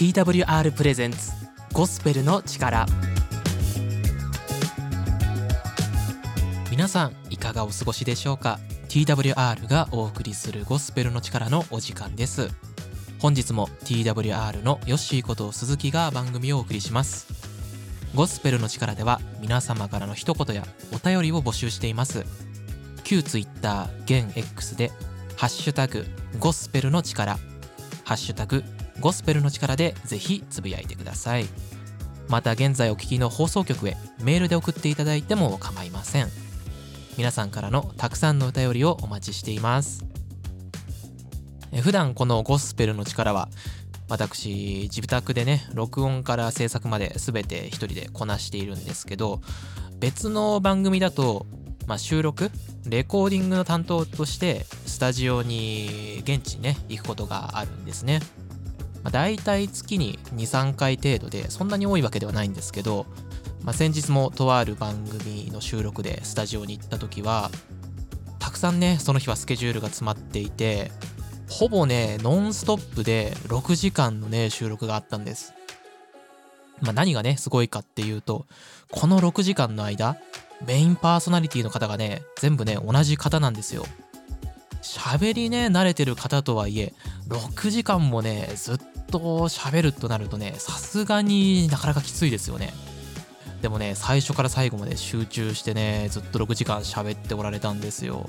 TWR プレゼンツゴスペルの力。皆さんいかがお過ごしでしょうか？TWR がお送りするゴスペルの力のお時間です。本日も TWR のヨッシーこと鈴木が番組をお送りします。ゴスペルの力では皆様からの一言やお便りを募集しています。旧 Twitter 現 X でハッシュタグゴスペルの力。ハッシュタグゴスペルの力でぜひつぶやいてください。また現在お聞きの放送局へメールで送っていただいても構いません。皆さんからのたくさんのお便りをお待ちしています。え普段このゴスペルの力は私自宅でね録音から制作まで全て一人でこなしているんですけど別の番組だと、まあ、収録レコーディングの担当としてスタジオに現地にね行くことがあるんですね。まあ、大体月に23回程度でそんなに多いわけではないんですけど、まあ、先日もとある番組の収録でスタジオに行った時はたくさんねその日はスケジュールが詰まっていてほぼねノンストップで6時間のね収録があったんです。まあ、何がねすごいかっていうとこの6時間の間メインパーソナリティの方がね全部ね同じ方なんですよ。喋りね慣れてる方とはいえ6時間もねずっと喋るとなるとねさすがになかなかきついですよね。でもね最初から最後まで集中してねずっと6時間喋っておられたんですよ。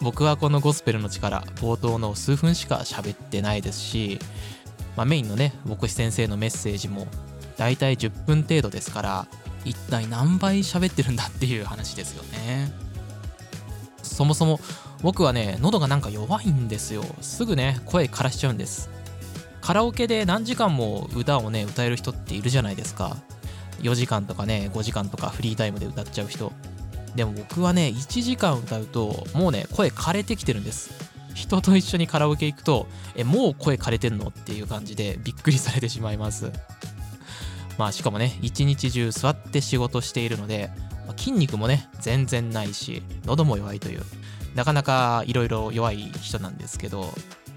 僕はこのゴスペルの力冒頭の数分しか喋ってないですし、まあ、メインのね牧師先生のメッセージもだいたい10分程度ですから一体何倍喋ってるんだっていう話ですよね。そもそも僕はね喉がなんか弱いんですよ。すぐね声枯らしちゃうんです。カラオケで何時間も歌をね歌える人っているじゃないですか。4時間とかね5時間とかフリータイムで歌っちゃう人。でも僕はね1時間歌うともうね声枯れてきてるんです。人と一緒にカラオケ行くとえもう声枯れてんの？っていう感じでびっくりされてしまいます。まあしかもね一日中座って仕事しているので筋肉もね全然ないし喉も弱いという。なかなかいろいろ弱い人なんですけど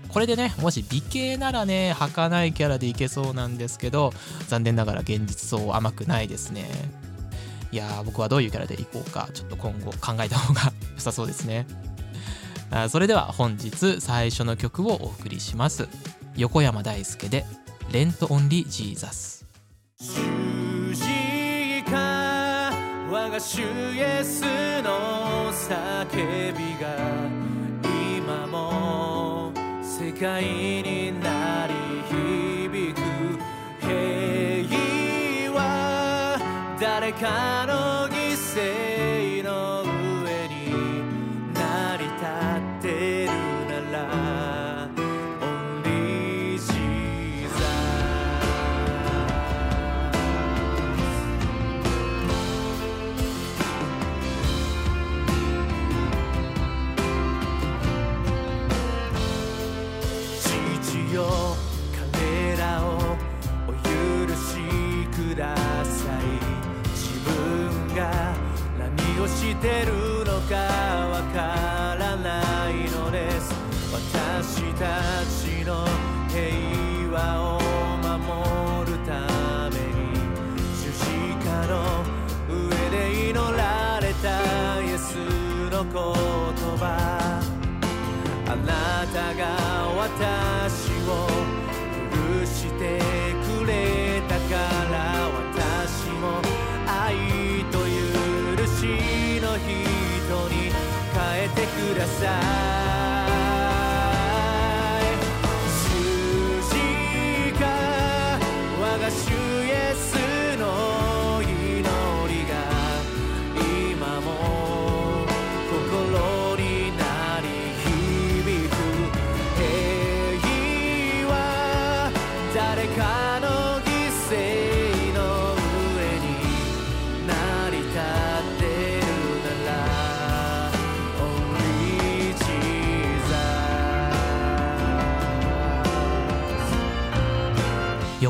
これでねもし美形ならね儚いキャラでいけそうなんですけど残念ながら現実そう甘くないですね。いや僕はどういうキャラでいこうかちょっと今後考えた方が良さそうですね。あそれでは本日最初の曲をお送りします。横山大輔で「レント・オンリー・ジーザス」主イエスの叫びが今も世界になり響く。平和誰かのしてるのかわからないのです。私たちの平和を守るために十字架の上で祈られたイエスの言葉。あなたが私ください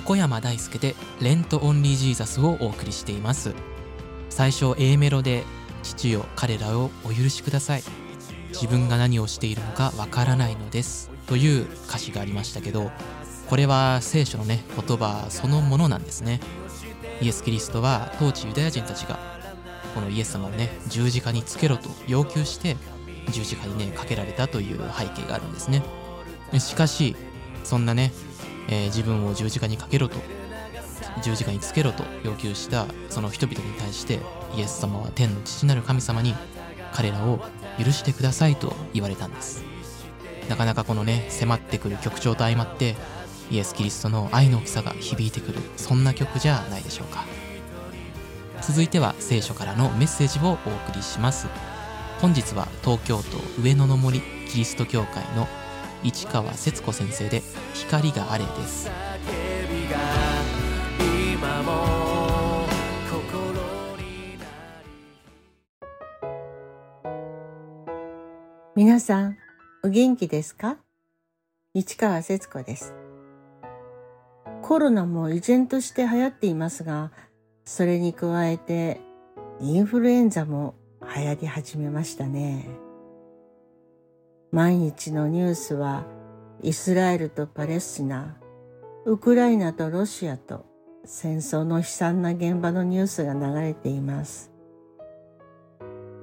横山大輔で「レント・オンリー・ジーザス」をお送りしています。最初 A メロで「父よ彼らをお許しください」自分が何をしているのかわからないのです。という歌詞がありましたけどこれは聖書のね言葉そのものなんですね。イエス・キリストは当時ユダヤ人たちがこのイエス様をね十字架につけろと要求して十字架にねかけられたという背景があるんですね。しかしそんなね、えー、自分を十字架にかけろと十字架につけろと要求したその人々に対してイエス様は天の父なる神様に彼らを許してくださいと言われたんです。なかなかこのね迫ってくる曲調と相まってイエス・キリストの愛の大きさが響いてくるそんな曲じゃないでしょうか。続いては聖書からのメッセージをお送りします。本日は東京都上野の森キリスト教会の市川節子先生で光があれです。皆さんお元気ですか？市川節子です。コロナも依然として流行っていますがそれに加えてインフルエンザも流行り始めましたね。毎日のニュースはイスラエルとパレスチナ、ウクライナとロシアと戦争の悲惨な現場のニュースが流れています。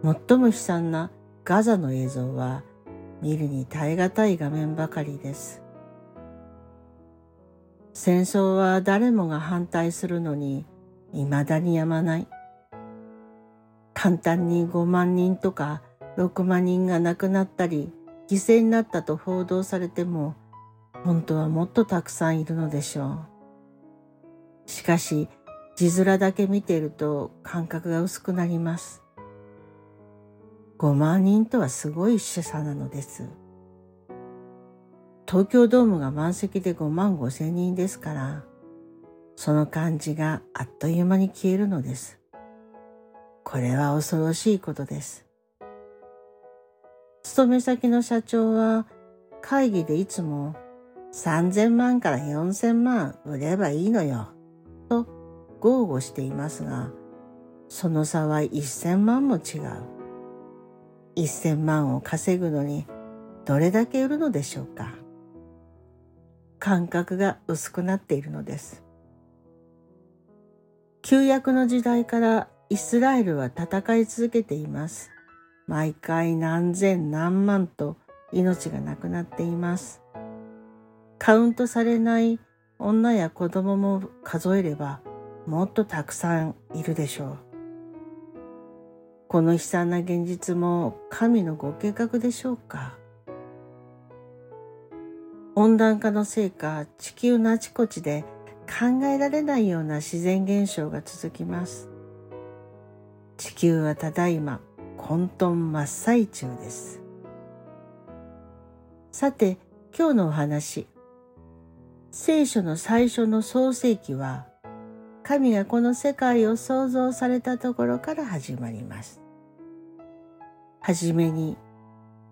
最も悲惨なガザの映像は見るに耐え難い画面ばかりです。戦争は誰もが反対するのに未だにやまない。簡単に5万人とか6万人が亡くなったり犠牲になったと報道されても本当はもっとたくさんいるのでしょう。しかし字面だけ見ていると感覚が薄くなります。5万人とはすごい死者なのです。東京ドームが満席で5万5千人ですから、その感じがあっという間に消えるのです。これは恐ろしいことです。勤め先の社長は会議でいつも3000万から4000万売ればいいのよと豪語していますが、その差は1000万も違う。1000万を稼ぐのにどれだけ売るのでしょうか。感覚が薄くなっているのです。旧約の時代からイスラエルは戦い続けています。毎回何千何万と命がなくなっています。カウントされない女や子供も数えればもっとたくさんいるでしょう。この悲惨な現実も神のご計画でしょうか？温暖化のせいか地球のあちこちで考えられないような自然現象が続きます。地球はただいま混沌真っ最中です。さて、今日のお話。聖書の最初の創世記は、神がこの世界を創造されたところから始まります。はじめに、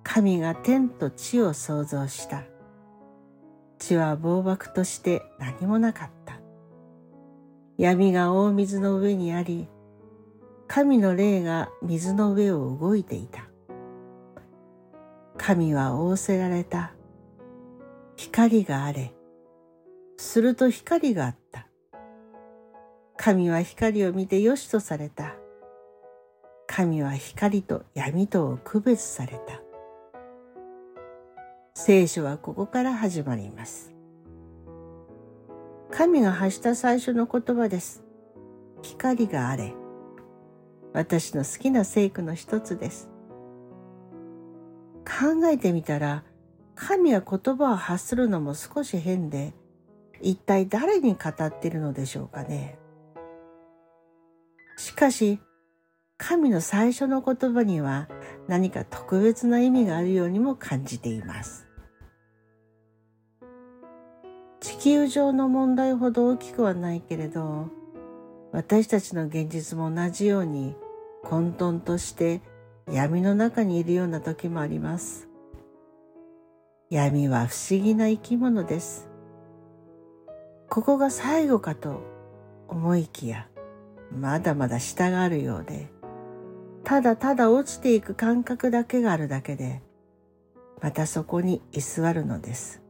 神が天と地を創造した。地は暴漠として何もなかった。闇が大水の上にあり、神の霊が水の上を動いていた。神は仰せられた。光があれ。すると光があった。神は光を見てよしとされた。神は光と闇とを区別された。聖書はここから始まります。神が発した最初の言葉です。光があれ。私の好きな聖句の一つです。考えてみたら、神は言葉を発するのも少し変で、一体誰に語っているのでしょうかね。しかし、神の最初の言葉には何か特別な意味があるようにも感じています。地球上の問題ほど大きくはないけれど、私たちの現実も同じように混沌として闇の中にいるような時もあります。闇は不思議な生き物です。ここが最後かと思いきや、まだまだ下があるようで、ただただ落ちていく感覚だけがあるだけで、またそこに居座るのです。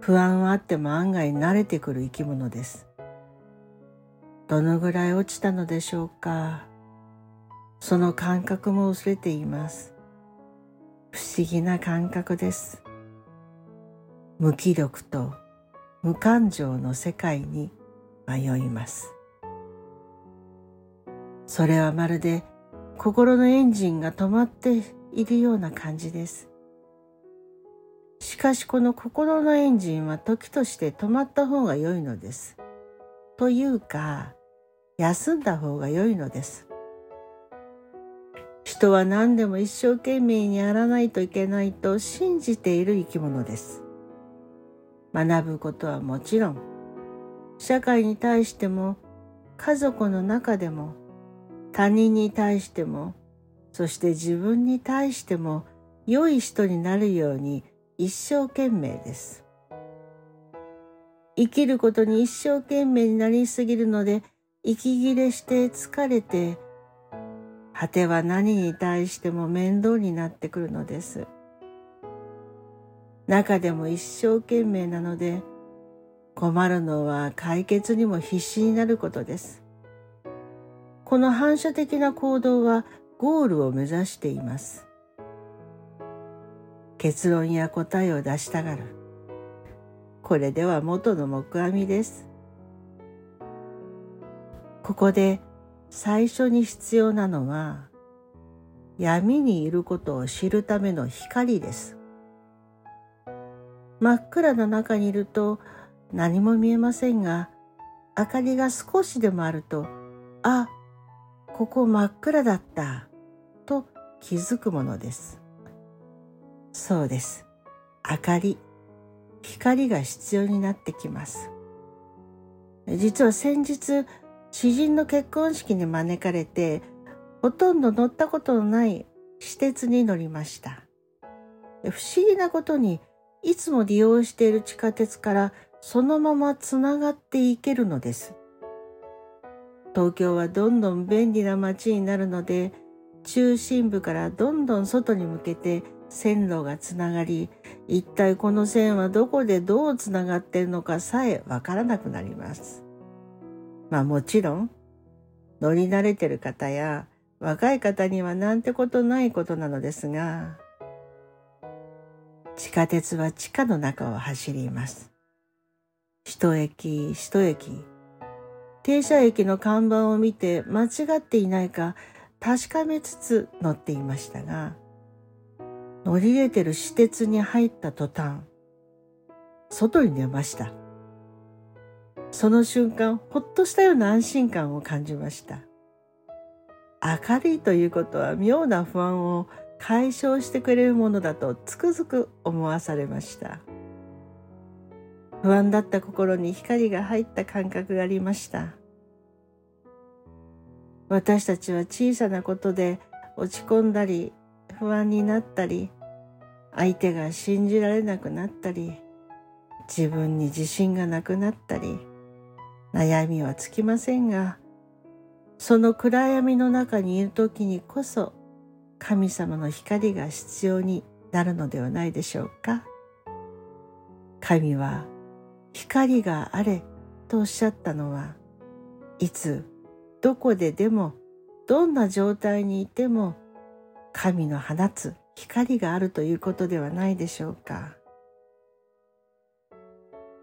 不安はあっても案外慣れてくる生き物です。どのぐらい落ちたのでしょうか。その感覚も薄れています。不思議な感覚です。無気力と無感情の世界に迷います。それはまるで心のエンジンが止まっているような感じです。しかしこの心のエンジンは時として止まった方が良いのです。というか、休んだ方が良いのです。人は何でも一生懸命にやらないといけないと信じている生き物です。学ぶことはもちろん、社会に対しても、家族の中でも、他人に対しても、そして自分に対しても良い人になるように一生懸命です。生きることに一生懸命になりすぎるので、息切れして疲れて、果ては何に対しても面倒になってくるのです。中でも一生懸命なので、困るのは解決にも必死になることです。この反射的な行動はゴールを目指しています。結論や答えを出したがる。これでは元の木阿弥です。ここで最初に必要なのは闇にいることを知るための光です。真っ暗な中にいると何も見えませんが明かりが少しでもあるとあここ真っ暗だったと気づくものです。そうです。明かり、光が必要になってきます。実は先日知人の結婚式に招かれて、ほとんど乗ったことのない私鉄に乗りました。不思議なことに、いつも利用している地下鉄からそのままつながっていけるのです。東京はどんどん便利な街になるので、中心部からどんどん外に向けて線路がつながり、一体この線はどこでどうつながっているのかさえわからなくなります。まあもちろん乗り慣れてる方や若い方にはなんてことないことなのですが、地下鉄は地下の中を走ります。一駅一駅、停車駅の看板を見て間違っていないか確かめつつ乗っていましたが、乗り入れてる私鉄に入った途端、外に出ました。その瞬間、ほっとしたような安心感を感じました。明るいということは妙な不安を解消してくれるものだとつくづく思わされました。不安だった心に光が入った感覚がありました。私たちは小さなことで落ち込んだり不安になったり相手が信じられなくなったり自分に自信がなくなったり悩みはつきませんが、その暗闇の中にいる時にこそ神様の光が必要になるのではないでしょうか。神は光があれとおっしゃったのは、いつどこででもどんな状態にいても神の放つ光があるということではないでしょうか。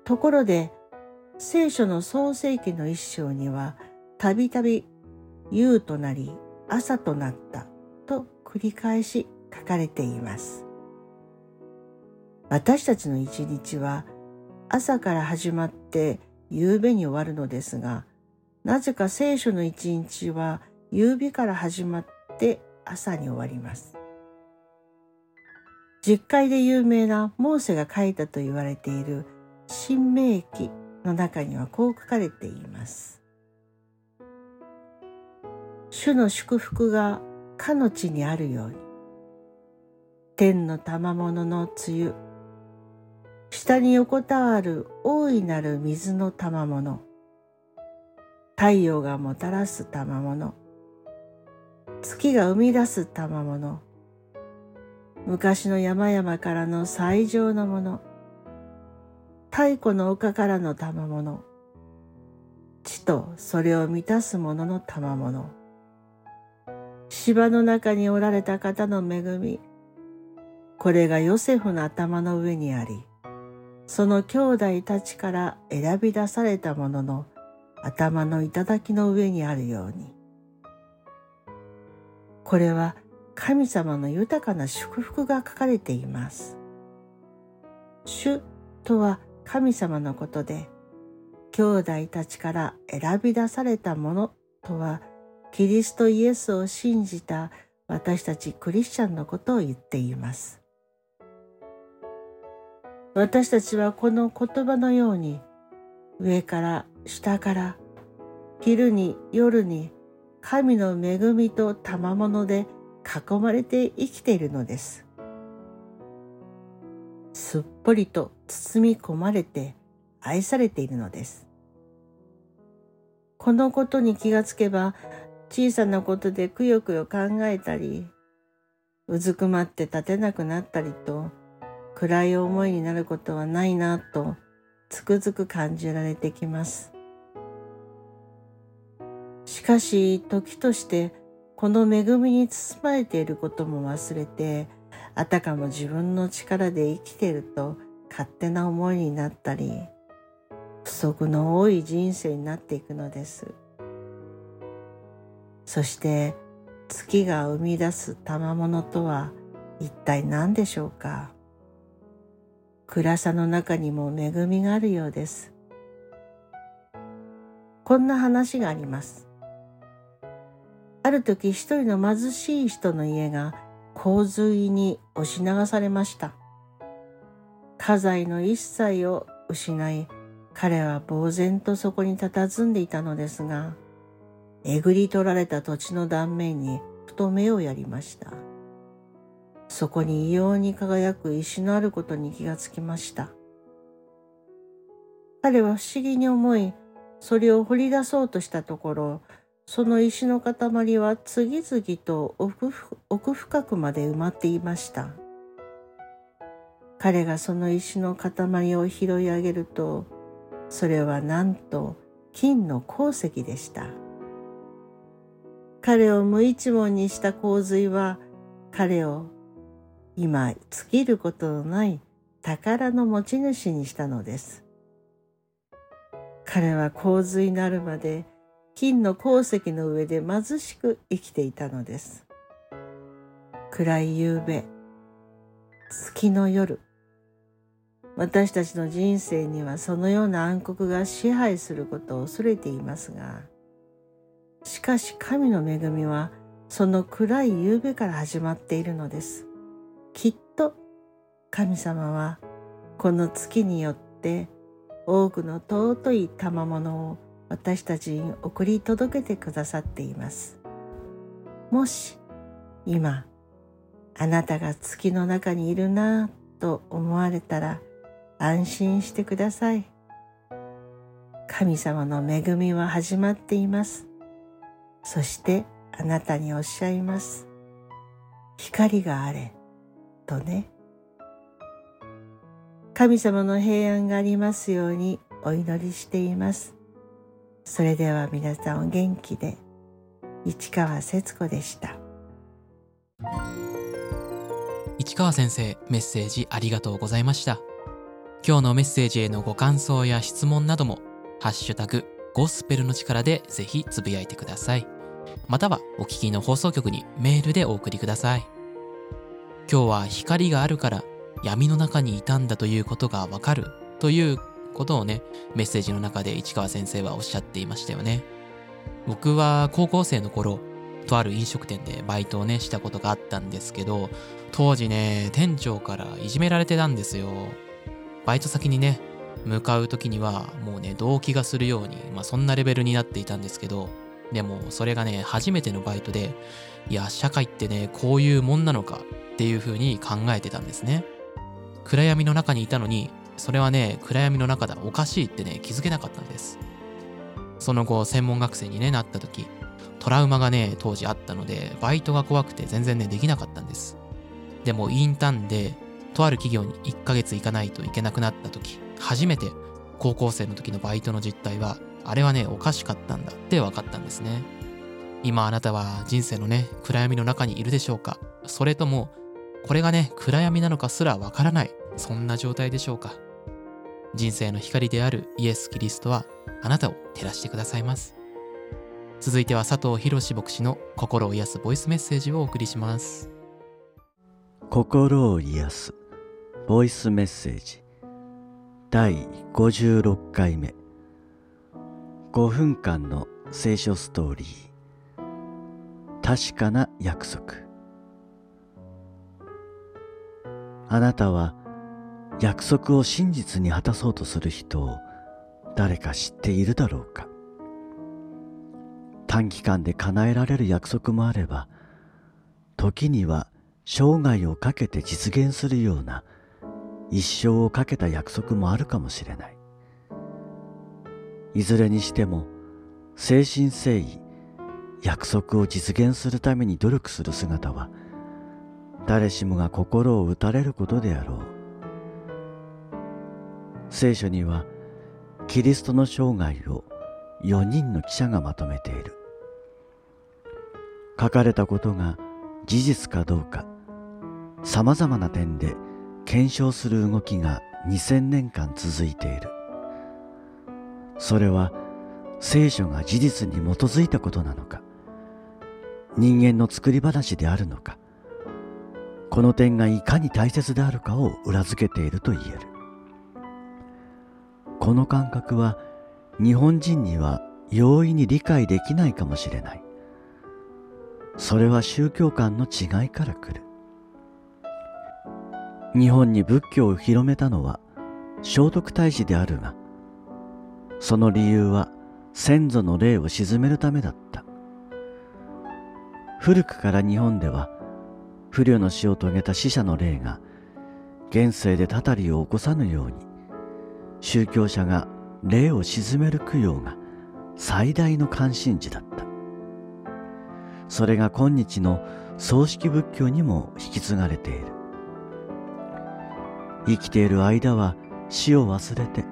ところで聖書の創世記の一章には、たびたび夕となり朝となったと繰り返し書かれています。私たちの一日は朝から始まって夕べに終わるのですが、なぜか聖書の一日は夕べから始まって朝に終わります。実会で有名なモーセが書いたと言われている新明記の中にはこう書かれています。主の祝福がかの地にあるように、天の賜物の梅雨、下に横たわる大いなる水の賜物、太陽がもたらす賜物、月が生み出す賜物、昔の山々からの最上のもの、太古の丘からの賜物、地とそれを満たす者の賜物、芝の中におられた方の恵み、これがヨセフの頭の上にあり、その兄弟たちから選び出された者の頭の頂の上にあるように。これは神様の豊かな祝福が書かれています。主とは神様のことで、兄弟たちから選び出されたものとは、キリストイエスを信じた私たちクリスチャンのことを言っています。私たちはこの言葉のように、上から下から、昼に夜に神の恵みと賜物で囲まれて生きているのです。すっぽりと包み込まれて愛されているのです。このことに気がつけば小さなことでくよくよ考えたり、うずくまって立てなくなったりと暗い思いになることはないなとつくづく感じられてきます。しかし時としてこの恵みに包まれていることも忘れてあたかも自分の力で生きてると勝手な思いになったり不足の多い人生になっていくのです。そして月が生み出す賜物とは一体何でしょうか？暗さの中にも恵みがあるようです。こんな話があります。ある時一人の貧しい人の家が洪水に押し流されました。家財の一切を失い、彼は呆然とそこに佇んでいたのですが、えぐり取られた土地の断面にふと目をやりました。そこに異様に輝く石のあることに気がつきました。彼は不思議に思い、それを掘り出そうとしたところ、その石の塊は次々と奥深くまで埋まっていました。彼がその石の塊を拾い上げると、それはなんと金の鉱石でした。彼を無一文にした洪水は、彼を今尽きることのない宝の持ち主にしたのです。彼は洪水なるまで金の鉱石の上で貧しく生きていたのです。暗い夕べ、月の夜、私たちの人生にはそのような暗黒が支配することを恐れていますが、しかし神の恵みはその暗い夕べから始まっているのです。きっと神様はこの月によって多くの尊い賜物を私たちに送り届けてくださっています。もし今あなたが月の中にいるなぁと思われたら安心してください。神様の恵みは始まっています。そしてあなたにおっしゃいます。光があれとね。神様の平安がありますようにお祈りしています。それでは皆さんお元気で市川節子でした。市川先生メッセージありがとうございました。今日のメッセージへのご感想や質問などもハッシュタグゴスペルの力でぜひつぶやいてください。またはお聞きの放送局にメールでお送りください。今日は光があるから闇の中にいたんだということがわかるということをね、メッセージの中で市川先生はおっしゃっていましたよね。僕は高校生の頃、とある飲食店でバイトをね、したことがあったんですけど、当時ね、店長からいじめられてたんですよ。バイト先にね、向かう時にはもうね、動機がするように、まあそんなレベルになっていたんですけど、でもそれがね、初めてのバイトで、いや、社会ってね、こういうもんなのかっていう風に考えてたんですね。暗闇の中にいたのに、それはね、暗闇の中だ、おかしいってね、気づけなかったんです。その後、専門学生に、ね、なった時、トラウマがね、当時あったので、バイトが怖くて全然ね、できなかったんです。でもインターンでとある企業に1ヶ月行かないといけなくなった時初めて高校生の時のバイトの実態はあれはねおかしかったんだって分かったんですね今あなたは人生のね暗闇の中にいるでしょうか？それともこれがね暗闇なのかすらわからないそんな状態でしょうか？人生の光であるイエス・キリストはあなたを照らしてくださいます。続いては佐藤博牧師の心を癒すボイスメッセージをお送りします。心を癒すボイスメッセージ。第56回目。5分間の聖書ストーリー。確かな約束。あなたは約束を真実に果たそうとする人を誰か知っているだろうか。短期間で叶えられる約束もあれば時には生涯をかけて実現するような一生をかけた約束もあるかもしれない。いずれにしても誠心誠意約束を実現するために努力する姿は誰しもが心を打たれることであろう。聖書にはキリストの生涯を4人の記者がまとめている。書かれたことが事実かどうかさまざまな点で検証する動きが2000年間続いている。それは聖書が事実に基づいたことなのか人間の作り話であるのかこの点がいかに大切であるかを裏付けていると言える。この感覚は日本人には容易に理解できないかもしれない。それは宗教観の違いから来る。日本に仏教を広めたのは聖徳太子であるがその理由は先祖の霊を鎮めるためだった。古くから日本では不慮の死を遂げた死者の霊が現世でたたりを起こさぬように宗教者が霊を鎮める供養が最大の関心事だった。それが今日の葬式仏教にも引き継がれている。生きている間は死を忘れて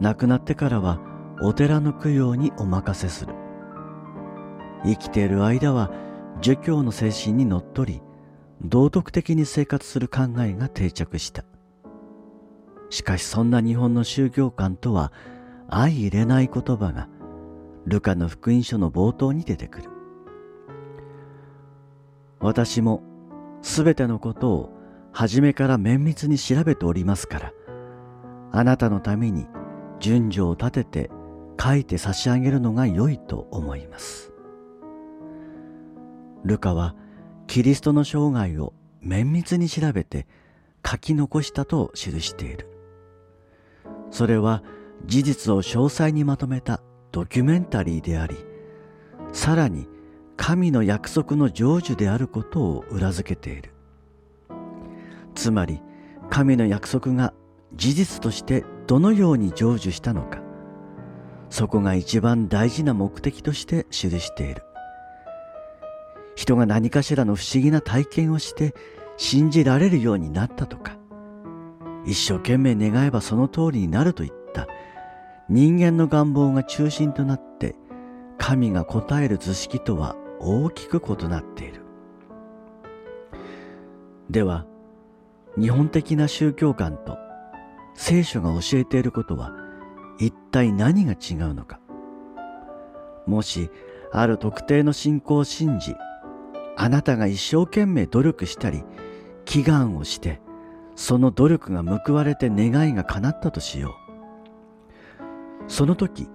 亡くなってからはお寺の供養にお任せする。生きている間は儒教の精神にのっとり道徳的に生活する考えが定着した。しかしそんな日本の宗教観とは相入れない言葉がルカの福音書の冒頭に出てくる。私もすべてのことを初めから綿密に調べておりますからあなたのために順序を立てて書いて差し上げるのが良いと思います。ルカはキリストの生涯を綿密に調べて書き残したと記している。それは事実を詳細にまとめたドキュメンタリーでありさらに神の約束の成就であることを裏付けている。つまり神の約束が事実としてどのように成就したのかそこが一番大事な目的として記している。人が何かしらの不思議な体験をして信じられるようになったとか一生懸命願えばその通りになるといった。人間の願望が中心となって神が答える図式とは大きく異なっている。では日本的な宗教観と聖書が教えていることは一体何が違うのか。もしある特定の信仰を信じあなたが一生懸命努力したり祈願をしてその努力が報われて願いが叶ったとしよう。その時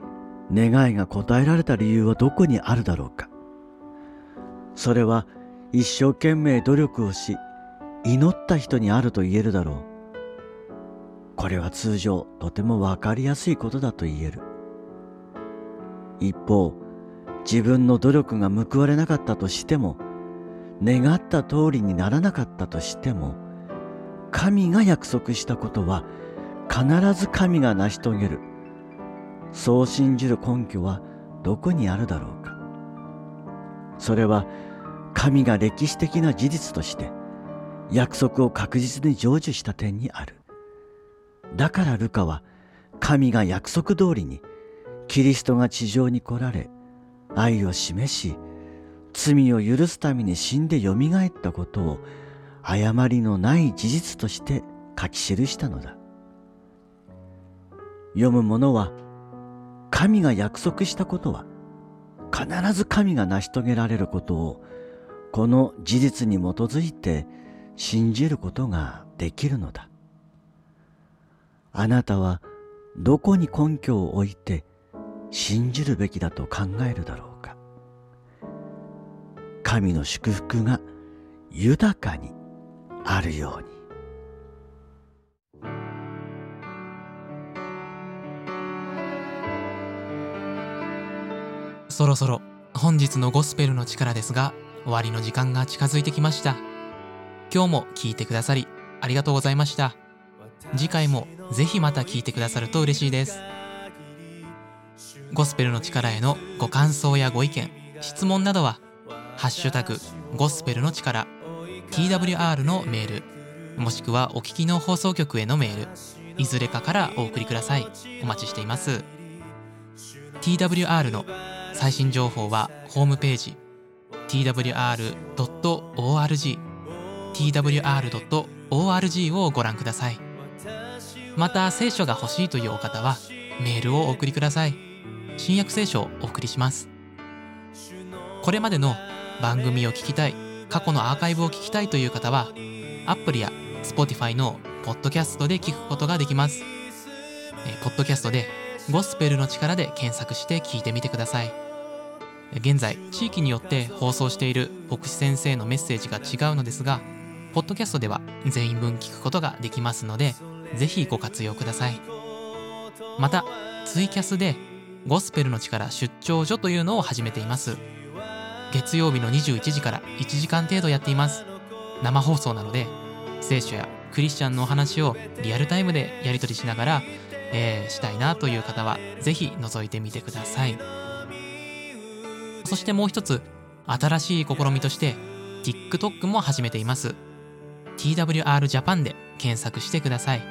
願いが応えられた理由はどこにあるだろうか。それは一生懸命努力をし祈った人にあると言えるだろう。これは通常とてもわかりやすいことだと言える。一方自分の努力が報われなかったとしても願った通りにならなかったとしても神が約束したことは必ず神が成し遂げる。そう信じる根拠はどこにあるだろうか。それは神が歴史的な事実として約束を確実に成就した点にある。だからルカは神が約束通りにキリストが地上に来られ愛を示し罪を許すために死んでよみがえったことを誤りのない事実として書き記したのだ。読む者は神が約束したことは必ず神が成し遂げられることをこの事実に基づいて信じることができるのだ。あなたはどこに根拠を置いて信じるべきだと考えるだろうか。神の祝福が豊かにあるように。そろそろ本日のゴスペルの力ですが終わりの時間が近づいてきました。今日も聞いてくださりありがとうございました。次回もぜひまた聞いてくださると嬉しいです。ゴスペルの力へのご感想やご意見質問などはハッシュタグゴスペルの力 TWR のメール。もしくはお聞きの放送局へのメール。いずれかからお送りください。お待ちしています。TWR の最新情報はホームページ。Twr.org twr.org をご覧ください。また聖書が欲しいというお方はメールをお送りください。新約聖書をお送りします。これまでの番組を聞きたい。過去のアーカイブを聞きたいという方はアプリや Spotify のポッドキャストで聞くことができます。えポッドキャストでゴスペルの力で検索して聞いてみてください。現在地域によって放送している牧師先生のメッセージが違うのですがポッドキャストでは全員分聞くことができますのでぜひご活用ください。またツイキャスでゴスペルの力出張所というのを始めています。月曜日の21時から1時間程度やっています。生放送なので聖書やクリスチャンのお話をリアルタイムでやり取りしながら、えー、したいなという方はぜひ覗いてみてください。そしてもう一つ新しい試みとして TikTok も始めています。TWR Japan で検索してください。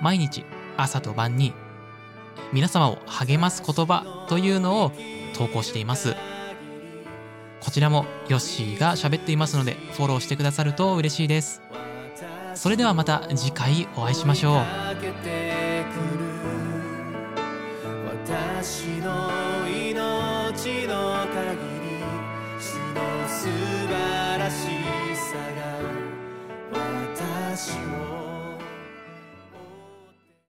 毎日朝と晩に皆様を励ます言葉というのを投稿しています。こちらもヨッシーが喋っていますのでフォローしてくださると嬉しいです。それではまた次回お会いしましょう。私の命の限り主の素晴らしさが私を